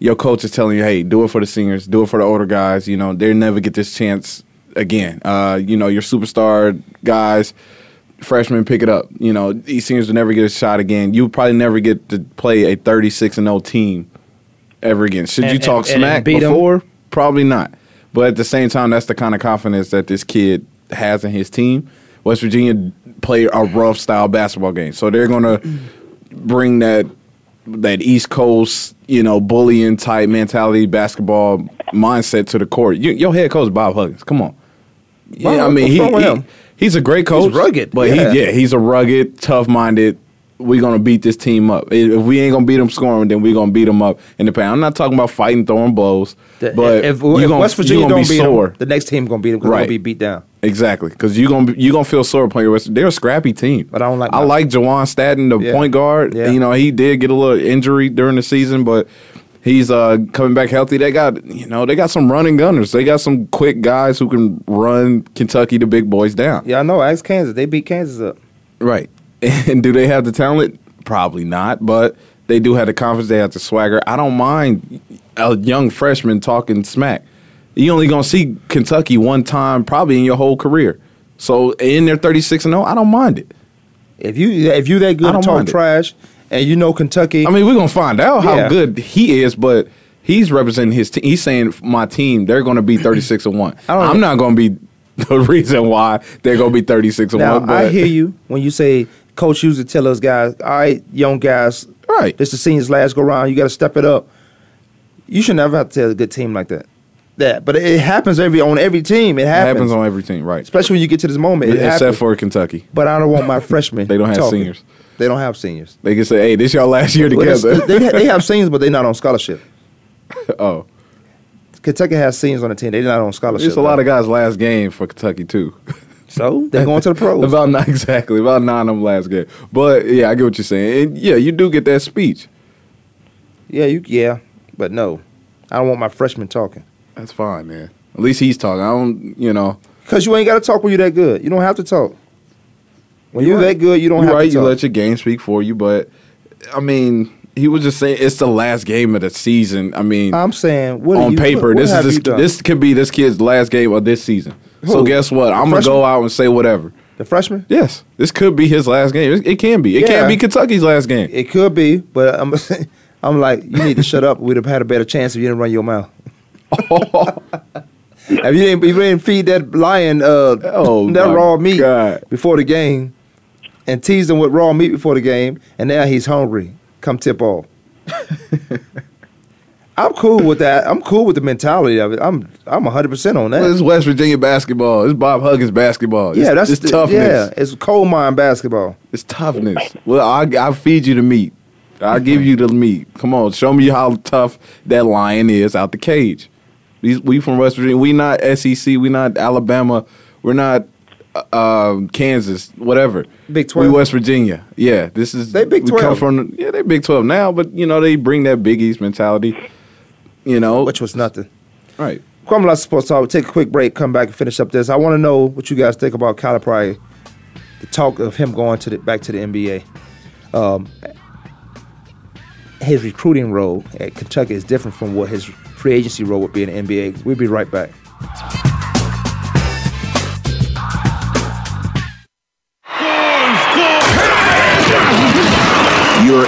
your coach is telling you, "Hey, do it for the seniors, do it for the older guys. You know, they never get this chance again. Uh, you know, your superstar guys, freshmen, pick it up. You know, these seniors will never get a shot again. You probably never get to play a 36 and 0 team ever again. Should you talk and- and smack beat 'em? before? Probably not. But at the same time, that's the kind of confidence that this kid has in his team. West Virginia play a rough style basketball game, so they're going to bring that that East Coast, you know, bullying type mentality, basketball mindset to the court. You, your head coach Bob Huggins, come on. Bob, Yeah, I mean, what's he, wrong with he- him? He's a great coach, rugged, but yeah. he yeah he's a rugged, tough minded. We're gonna beat this team up. If we ain't gonna beat them scoring, then we're gonna beat them up in the paint. I'm not talking about fighting, throwing blows, The- but if, if gonna, West Virginia don't be beat sore. them, the next team gonna beat them Right. gonna be beat down. Exactly, because you gonna you gonna feel sore playing West. They're a scrappy team. But I don't like I like Juwan Staten, the Yeah. point guard. Yeah. You know, he did get a little injury during the season, but he's uh, coming back healthy. They got you know they got some running gunners. They got some quick guys who can run Kentucky the big boys down. Yeah, I know. Ask Kansas. They beat Kansas up. Right. And do they have the talent? Probably not, but they do have the confidence. They have the swagger. I don't mind a young freshman talking smack. You only gonna see Kentucky one time, probably in your whole career. So in their thirty six and zero, I don't mind it. If you if you that good to talk trash. it. And you know Kentucky, I mean, we're gonna find out how Yeah. good he is, but he's representing his team. He's saying my team, they're gonna be thirty six and one. I don't- I'm not gonna be the reason why they're gonna be thirty six and now one. But I hear you when you say coach used to tell us guys, all right, young guys, Right. This the seniors last go round. You got to step it up. You should never have to tell a good team like that. That, but it happens every on every team. It It happens, happens on every team, right? especially when you get to this moment. It Except happens. for Kentucky. But I don't want my freshmen. They don't have talking. seniors. They don't have seniors. They can say, "Hey, this y'all last year Well, together." they, they have seniors, but they're not on scholarship. oh, Kentucky has seniors on the team. They're not on scholarship. it's a lot of guys' last game for Kentucky too. So they're going to the pros. about nine exactly, about nine of them last game. But yeah, I get what you're saying. And yeah, you do get that speech. yeah, you yeah, but no, I don't want my freshman talking. That's fine, man. At least he's talking. I don't, you know. Cause you ain't got to talk when you're that good. You don't have to talk. When you're, right. that good, you don't You're have right. to You let your game speak for you, but I mean, he was just saying it's the last game of the season. I mean, I'm saying, what on you- paper, what- what this is this, this could be this kid's last game of this season. So guess what? The I'm gonna go out and say whatever. the freshman. Yes, this could be his last game. It, it can be. It Yeah. can't be Kentucky's last game. It could be, but I'm, I'm like, you need to shut up. We'd have had a better chance if you didn't run your mouth. if you didn't, if you didn't feed that lion uh, Oh, that raw meat God. before the game, and teased him with raw meat before the game, and now he's hungry. Come tip off. I'm cool with that. I'm cool with the mentality of it. I'm I'm 100 percent on that. Well, it's West Virginia basketball. It's Bob Huggins basketball. yeah, It's- that's it's the- toughness. Yeah, it's coal mine basketball. It's toughness. Well, I I feed you the meat. I give you the meat. Come on, show me how tough that lion is out the cage. These we from West Virginia. We not SEC. We not Alabama. We're not um, Kansas. Whatever. Big Twelve. We 12. West Virginia. Yeah, this is They Big we come 12. from. Yeah, they Big Twelve now, but you know they bring that Big East mentality. You know, which was nothing. right. Kwamie Lassiter Sports Talk. We'll take a quick break, come back and finish up this. I want to know what you guys think about Calipari, the talk of him going to the back to the NBA. Um, his recruiting role at Kentucky is different from what his free agency role would be in the NBA. We'll be right back.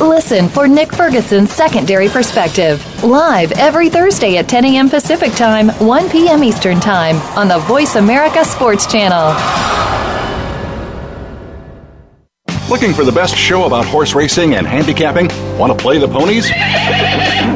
Listen for Nick Ferguson's Secondary Perspective, live every Thursday at 10 a.m. Pacific Time, 1 p.m. Eastern Time on the Voice America Sports Channel. Looking for the best show about horse racing and handicapping? Want to play the ponies?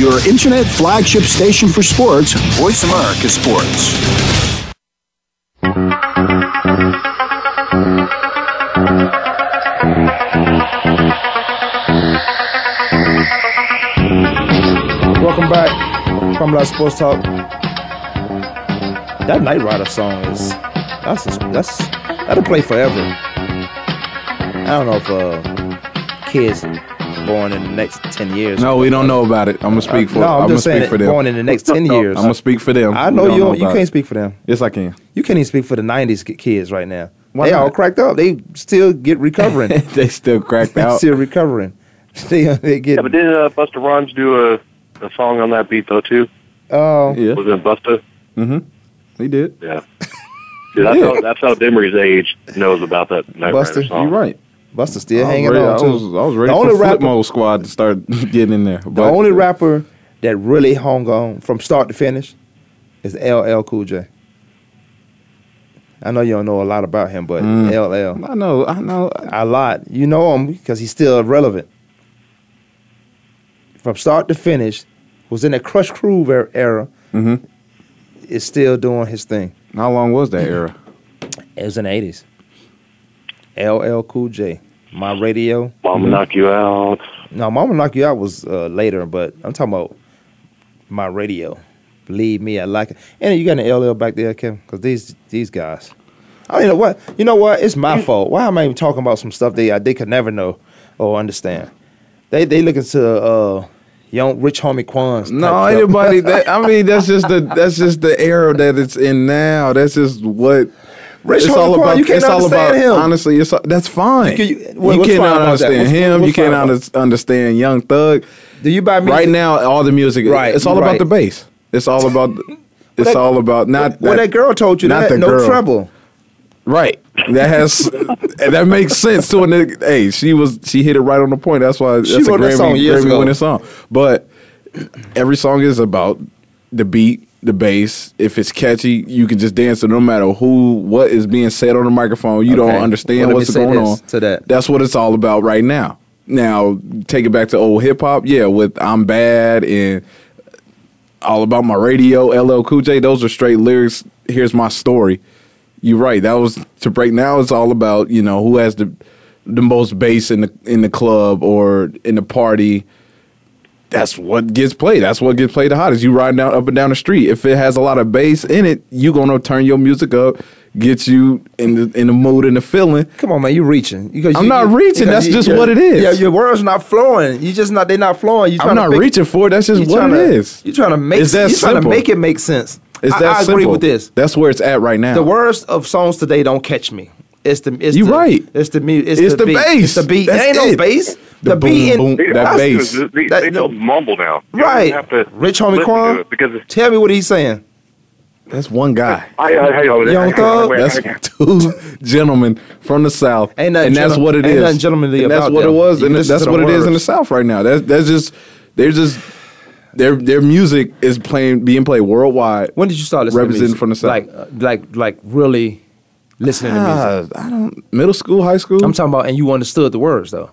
Your internet flagship station for sports, Voice America Sports. Welcome back from Live Sports Talk. That Night Rider song is that's that's that'll play forever. I don't know if uh, kids born in the next ten years. No, we don't know about it. I'm gonna speak for. No, I'm, I'm just gonna saying speak for them. born in the next ten years. I'm gonna speak for them. I know We don't you. you can't it. speak for them. Yes, I can. You can't even speak for the '90s kids right now. Why they all cracked up. They still get recovering. they still cracked They out. still recovering. They they get. Yeah, but didn't uh, Busta Rhymes do a, a song on that beat though too? Oh, yeah. Was it Busta? Mm-hmm. He did. Yeah. See, that's how that's how Demery's age knows about that Night Busta, You're right. Busta still I hanging ready, on I too. was, I was ready the for only Flip rapper, Mode Squad to start getting in there. the only rapper that really hung on from start to finish is LL Cool J. I know you don't know a lot about him, but Mm. LL I know, I know. a lot. You know him because he's still relevant. From start to finish, was in the Krush Groove er- era. hmm Is still doing his thing. How long was that era? It was in the eighties. LL Cool J, my radio. Mama knock you out. No, Mama Knock You Out was uh, later, but I'm talking about my radio. Believe me, I like it. And you got an LL back there, Kevin, because these these guys. I mean, what you know? What it's my fault. Why am I even talking about some stuff they uh, they could never know or understand? They they looking to uh, young rich homie Quan's. No, type stuff. anybody. That, I mean, that's just the that's just the era that it's in now. That's just what. Rich it's all about. you can't it's all about. understand him. Honestly, it's that's fine. You You, can- what- fine cannot understand What's- him. what's you about understand Young Thug. Do you buy music? Right now, all the music. Right, It's all about the bass. It's all about. It's that- all about not. Well, that girl told you not that the no girl. trouble. Right. That has that makes sense to a nigga. Hey, she was she hit it right on the point. That's why She that's a wrote that Grammy, song Grammy winning song. But every song is about the beat, the bass. If it's catchy, you can just dance to it no matter who what is being said on the microphone. You Okay. don't understand what's going on. to that. That's what it's all about right now. Now, take it back to old hip hop, yeah, with I'm bad and all about my radio, LL Cool J. Those are straight lyrics. Here's my story. You're right. That was to break. Now it's all about you know who has the the most bass in the in the club or in the party. That's what gets played. That's what gets played the hottest. You riding down up and down the street. If it has a lot of bass in it, you gonna turn your music up, get you in the in the mood and the feeling. Come on, man, you reaching. Because I'm you- not you- reaching. That's you- just what it is. Yeah, your words not flowing. You just not. They not flowing. You I'm not to pick- reaching for it. That's just what it to- is. You trying to make. It's that you trying to make it make sense. It's I, that I agree simple. with this. That's where it's at right now. The worst of songs today don't catch me. It's the. It's You the, right. It's the mu- It's, It's the, the beat. bass. It's the beat. That's There ain't no it. bass. The The, beat boom, and boom, that That's bass. because They, That- they don't mumble now. You Right. don't have to Rich homie listen to Quan. it Because Tell me what he's saying. That's one guy. I, I, oh, I, I, Young Thug? That's two gentlemen from the South, Ain't nothing and that's what it ain't is. gentlemanly and that's what them. it was, You and that's what the it is in the. South right now. That's that's just they're just their their music is playing being played worldwide. When did you start listening Representing to music? from the South. Like, like, like really listening to music. I don't middle school, high school. I'm talking about, and you understood the words though.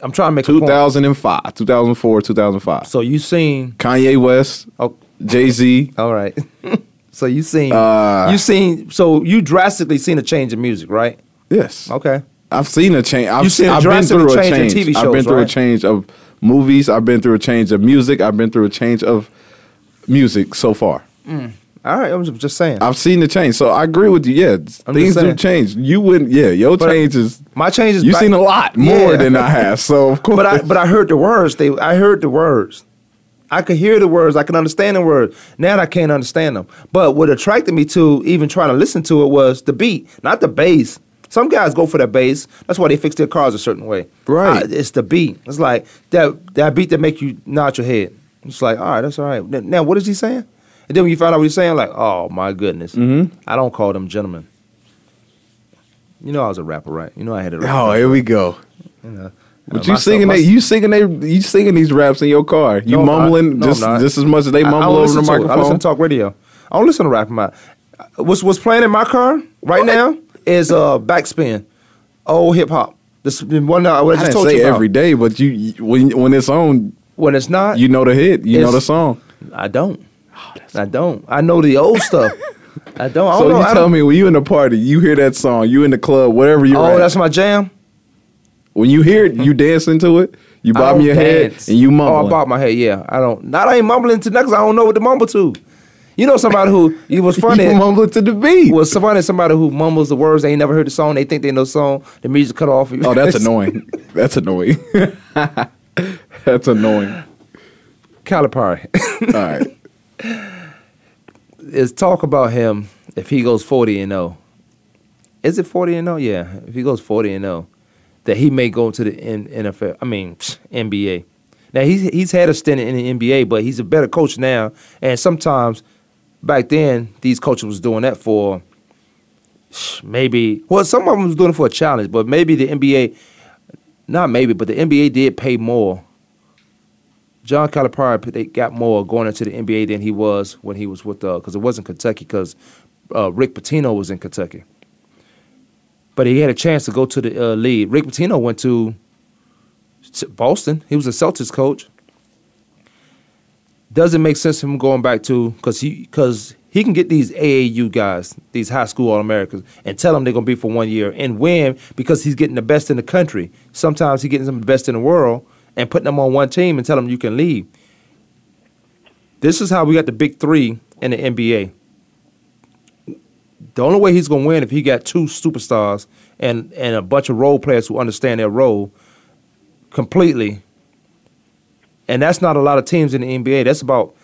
I'm trying to make a point. 2005, 2004, 2005. So you seen? Kanye West, Oh, Jay Z. all right. so you seen? Uh, you seen? So you drastically seen a change in music, right? Yes, Okay. I've seen a change. I've, You've seen a I've been drastic through a change in change. TV I've been through right? a change of movies. I've been through a change of music. I've been through a change of music so far. All right. I'm just- just saying. I've seen the change, so I agree with you. Yeah, I'm things do change. You wouldn't. Yeah, your But- change is. My change is You've back- seen a lot more Yeah. than I have. So of course, but I but I heard the words. They I heard the words. I could hear the words. I can understand the words. Now I can't understand them. But what attracted me to even trying to listen to it was the beat, not the bass. Some guys go for the bass. That's why they fix their cars a certain way. Right. Uh, it's the beat. It's like that that beat that make you nod your head. It's like, all right, that's all right. Now what is he saying? And then when you find out what he's saying, like, oh my goodness, Mm-hmm. I don't call them gentlemen. You know I was a rapper, right? You know I had a rap. Oh, here we go. You know, But uh, you my- singing that? You singing they? You singing these raps in your car? You No, mumbling No, just not. just as much as they I- I mumble over the to it. I listen to talk radio. I don't listen to rap. in My what's what's playing in my car right now is uh backspin, old hip hop. This one I I just told say you about. every day, but you you- when when it's on, when it's not, you know the hit, you know the song. I don't. I don't. I know the old stuff. I don't. I So don't know. you I tell don't- me when you in the party, you hear that song, you in the club, whatever you. Oh, that's my jam. when you hear it, you dance into it. You bob your head and you mumble. Oh, mumble. I bob my head. Yeah, I don't. Not I ain't mumbling to because I don't know what to mumble to. You know somebody who it was funny. You mumbling to the beat. Was somebody somebody who mumbles the words they ain't never heard the song. They think they know the song. The music cut off. oh, that's annoying. That's annoying. that's annoying. Calipari. All right. Is talk about him if he goes forty and zero. Is it forty and zero? Yeah, if he goes forty and zero, that he may go to the NFL. I mean NBA. Now he's he's had a stint in the NBA, but he's a better coach now. And sometimes back then these coaches was doing that for maybe well some of them was doing it for a challenge, but maybe the NBA, not maybe, but the NBA did pay more. John Calipari they got more going into the NBA than he was when he was with because it wasn't Kentucky because uh, Rick Pitino was in Kentucky. But he had a chance to go to the uh. Rick Pitino went to Boston. He was a Celtics coach. Doesn't make sense him going back to because he because he can get these AAU guys, these high school All Americans, and tell them they're gonna be for one year and win because he's getting the best in the country. Sometimes he's getting the best in the world and putting them on one team and tell them you can leave. This is how we got the big three in the NBA. The only way he's gonna win if he got two superstars and and a bunch of role players who understand their role completely. And that's not a lot of teams in the NBA. That's about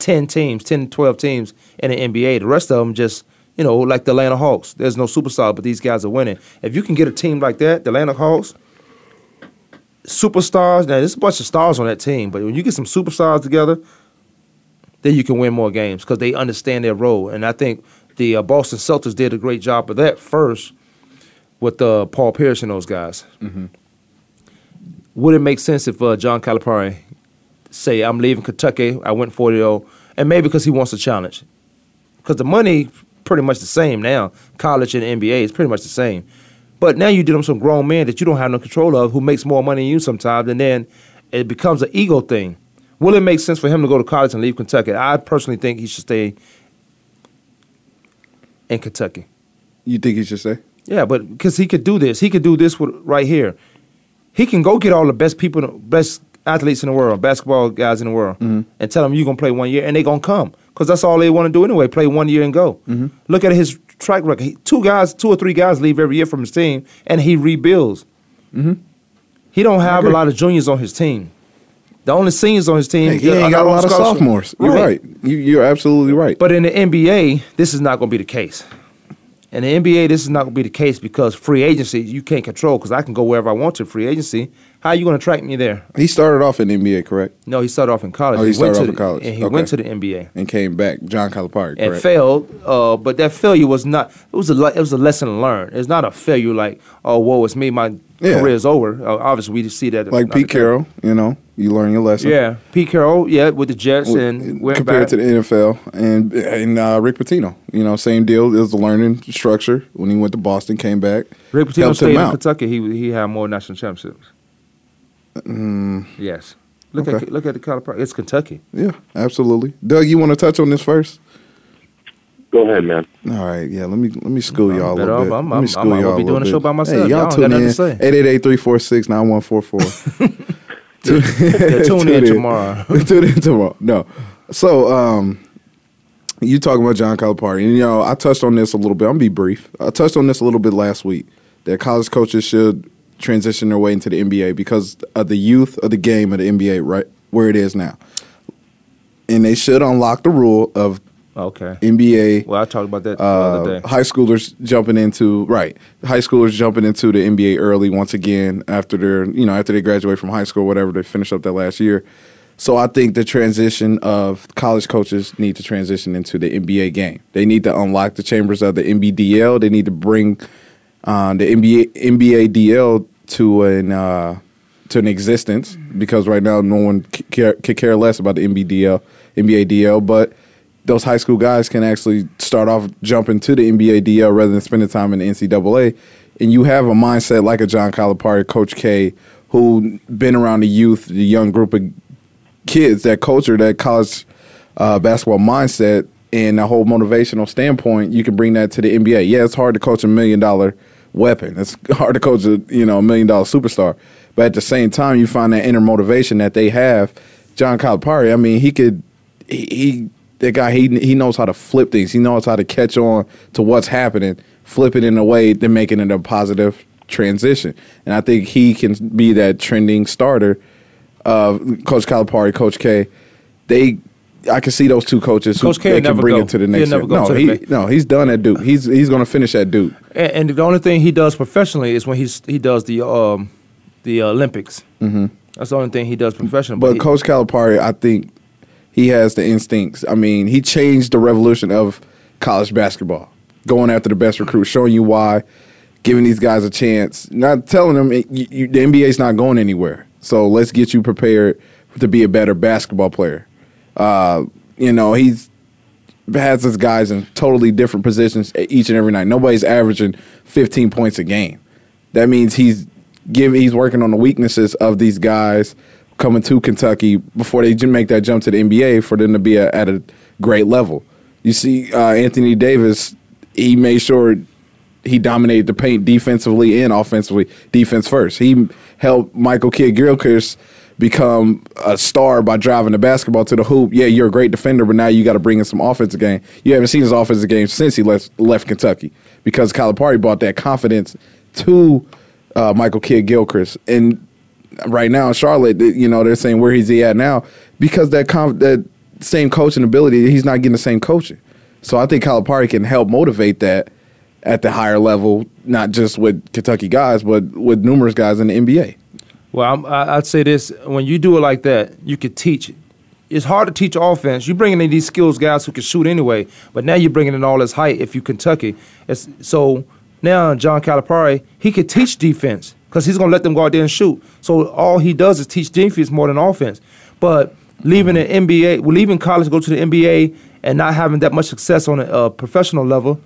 10 teams, 10, 12 teams in the NBA. The rest of them just, you know, like the Atlanta Hawks. There's no superstar, but these guys are winning. If you can get a team like that, the Atlanta Hawks, superstars, now there's a bunch of stars on that team, but when you get some superstars together, then you can win more games because they understand their role. And I think the uh, Boston Celtics did a great job of that first with uh, Paul Pierce and those guys. Mm-hmm. Would it make sense if uh, John Calipari say, I'm leaving Kentucky, I went 40 0, and maybe because he wants a challenge? Because the money pretty much the same now. College and NBA is pretty much the same. But now you deal with some grown men that you don't have no control of who makes more money than you sometimes, and then it becomes an ego thing. Will it make sense for him to go to college and leave Kentucky? I personally think he should stay in Kentucky. You think he should stay? Yeah, but because he could do this, he could do this with, right here. He can go get all the best people, best athletes in the world, basketball guys in the world, Mm-hmm. and tell them you're gonna play one year, and they gonna come because that's all they want to do anyway. Play one year and go. Mm-hmm. Look at his track record. He, two guys, two or three guys leave every year from his team, and he rebuilds. Mm-hmm. He don't have a lot of juniors on his team. The only seniors on his team. Hey, he ain't got a lot of sophomores. You're right. You, you're absolutely right. But in the NBA, this is not going to be the case. In the NBA, this is not going to be the case because free agency you can't control. Because I can go wherever I want to free agency. How are you going to track me there? He started off in the NBA, correct? No, he started off in college. Oh, he went started to off the, in college. and he Okay. went to the NBA And came back. John Calipari, correct? and failed. Uh, but that failure was not. It was a. It was a lesson learned. It's not a failure like, oh, whoa it's me. My Yeah. is over. Uh, obviously, we just see that like Pete. Carroll, you know, you learn your lesson. Yeah, Pete Carroll. Yeah, with the Jets With- and compared back. to the NFL and and uh, Rick Pitino. You know, same deal. It was the learning structure when he went to Boston, came back. Rick Pitino stayed in out. Kentucky. He he had more national championships. Mm, Yes. Look Okay. at look at the Colorado. It's Kentucky. yeah, absolutely. Doug, you want to touch on this first? Go ahead, man. All right, yeah. Let me let me school I'm y'all a better little bit. I'm- let I'm- me school I might y'all well be doing little a show by myself. Hey, Y'all y'all tune got in. nothing to say. 888-346-9144. Yeah, tune in tomorrow. tune in tomorrow. No. So, um, you talking about John Calipari, and you know, I touched on this a little bit. I'm gonna be brief. I touched on this a little bit last week. That college coaches should transition their way into the NBA because of the youth of the game of the NBA, right where it is now, and they should unlock the rule of Okay. NBA Well, I talked about that the other uh, day. high schoolers jumping into right high schoolers jumping into the NBA early once again after their you know after they graduate from high school whatever they finish up that last year So I think the transition of college coaches need to transition into the NBA game. They need to unlock the chambers of the NBDL. They need to bring uh, the NBA NBA DL to an uh, to an existence because right now no one c- care, could care less about the NBDL, NBA DL. But those high school guys can actually start off jumping to the NBA DL rather than spending time in the NCAA. And you have a mindset like a John Calipari, Coach K, who been around the youth, the young group of kids, that culture, that college uh, basketball mindset, and the whole motivational standpoint, you can bring that to the NBA. Yeah, it's hard to coach a million dollar weapon. It's hard to coach a you know a million dollar superstar, but at the same time, you find that inner motivation that they have. John Calipari, I mean, he could he, he that guy he he knows how to flip things. He knows how to catch on to what's happening, flip it in a way to make it a positive transition. And I think he can be that trending starter of Coach Calipari, Coach K. They I can see those two coaches Coach who K they can bring go. it to the He'll next never go No, he, no, he's done at Duke. He's he's going to finish at Duke. And, and the only thing he does professionally is when he's he does the um the Olympics. hmm That's the only thing he does professionally. But he- Coach Calipari, I think he has the instincts. I mean, he changed the revolution of college basketball, going after the best recruits, showing you why, giving these guys a chance, not telling them it, you, you, the NBA's not going anywhere. So let's get you prepared to be a better basketball player. Uh, you know, he's has his guys in totally different positions each and every night. Nobody's averaging 15 points a game. That means he's give he's working on the weaknesses of these guys coming to Kentucky before they make that jump to the NBA for them to be a, at a great level. You see, uh, Anthony Davis, he made sure he dominated the paint defensively and offensively. Defense first. He helped Michael Kidd Gilchrist become a star by driving the basketball to the hoop. Yeah, you're a great defender, but now you got to bring in some offensive game. You haven't seen his offensive game since he left left Kentucky because Calipari brought that confidence to uh, Michael Kidd Gilchrist. And right now in Charlotte, you know, they're saying where is he at now because that conf- that same coaching ability, he's not getting the same coaching. So I think Calipari can help motivate that at the higher level, not just with Kentucky guys, but with numerous guys in the NBA. Well, I'm, I- I'd say this: when you do it like that, you could teach it. It's hard to teach offense. You're bringing in these skills guys who can shoot anyway, but now you're bringing in all this height. If you Kentucky, it's, so now John Calipari he could teach defense because he's gonna let them go out there and shoot. So all he does is teach defense more than offense. But leaving the NBA, well, leaving college, go to the NBA, and not having that much success on a uh, professional level,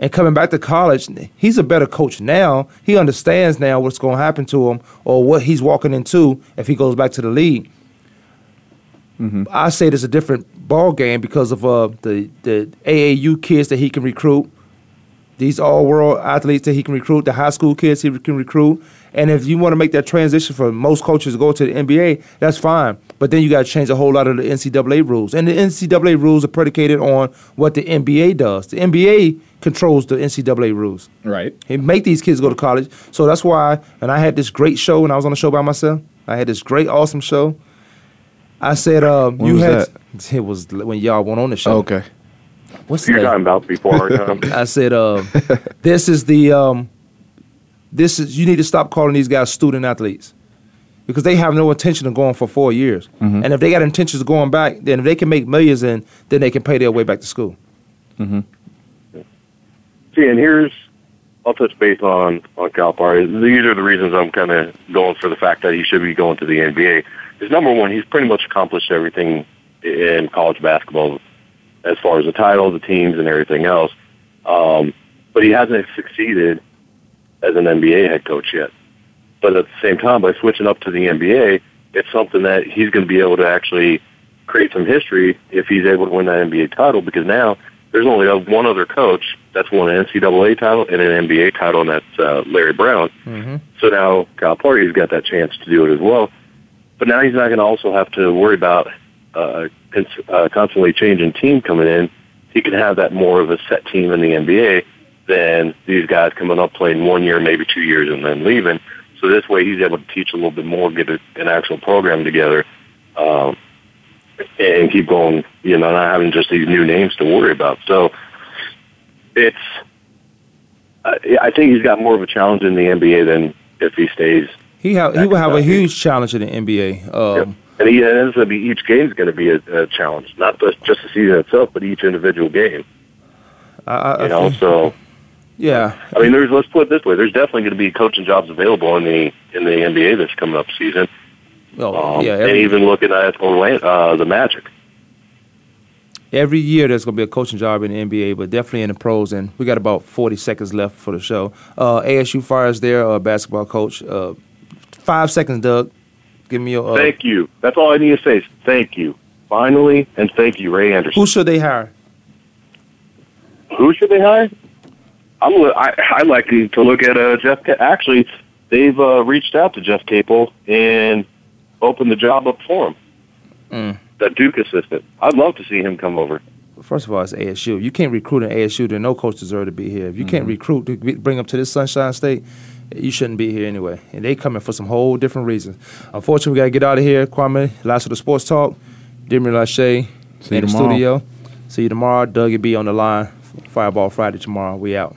and coming back to college, he's a better coach now. He understands now what's going to happen to him or what he's walking into if he goes back to the league. I say it's a different ball game because of uh, the the AAU kids that he can recruit, these all world athletes that he can recruit, the high school kids he can recruit. And if you want to make that transition for most coaches to go to the NBA, that's fine. But then you got to change a whole lot of the NCAA rules. And the NCAA rules are predicated on what the NBA does. The NBA controls the NCAA rules. Right. He make these kids go to college. So that's why, and I had this great show when I was on the show by myself. I had this great, awesome show. I said, uh, you had that? it was when y'all went on the show. Okay. What's You're the talking about before our time. I said, uh, this is the um, this is you need to stop calling these guys student athletes because they have no intention of going for four years. Mhm. And if they got intentions of going back, then if they can make millions, in, then they can pay their way back to school. Mm-hmm. See, and here's I'll touch base on on Calipari. These are the reasons I'm kind of going for the fact that he should be going to the NBA. Is number one, he's pretty much accomplished everything in college basketball as far as the title, the teams, and everything else. Um, but he hasn't succeeded as an NBA head coach yet. But at the same time, by switching up to the NBA, it's something that he's going to be able to actually create some history if he's able to win that NBA title. Because now there's only one other coach that's won an NCAA title and an NBA title, and that's uh, Larry Brown. Mm-hmm. So now Calipari's got that chance to do it as well. But now he's not going to also have to worry about uh, uh, constantly changing team coming in. He can have that more of a set team in the NBA than these guys coming up playing one year, maybe two years, and then leaving. So this way he's able to teach a little bit more, get a, an actual program together, um, and keep going, you know, not having just these new names to worry about. So it's, I I think he's got more of a challenge in the NBA than if he stays He have he will have a huge challenge in the NBA. Um, And he and it's going to be each game is going to be a, a challenge, not just just the season itself, but each individual game. I, I, You know, think- so yeah, I mean, there's let's put it this way: there's definitely going to be coaching jobs available in the in the NBA this coming up season. oh, Um, yeah. and even looking at Orlando, uh, the Magic. every year there's gonna be a coaching job in the NBA, but definitely in the pros. And we got about 40 seconds left for the show. Uh, ASU fires their uh, basketball coach. Uh, five seconds, Doug. Give me your. Uh, Thank you. That's all I need to say. Is thank you, finally, and thank you, Ray Anderson. who should they hire? Who should they hire? I'm. I, I'd like to to look at uh, Jeff. Actually, they've uh, reached out to Jeff Capel and opened the job up for him. Mm. That Duke assistant. I'd love to see him come over. First of all, it's ASU. You can't recruit an ASU. Then no coach deserve to be here. If you can't Mm-hmm. recruit to bring them to this Sunshine State, you shouldn't be here anyway. And they coming for some whole different reasons. Unfortunately, we gotta get out of here. Kwamie, last of the sports talk. Demi Lachey See you in the tomorrow. studio. See you tomorrow. Doug will be on the line. Fireball Friday tomorrow. We out.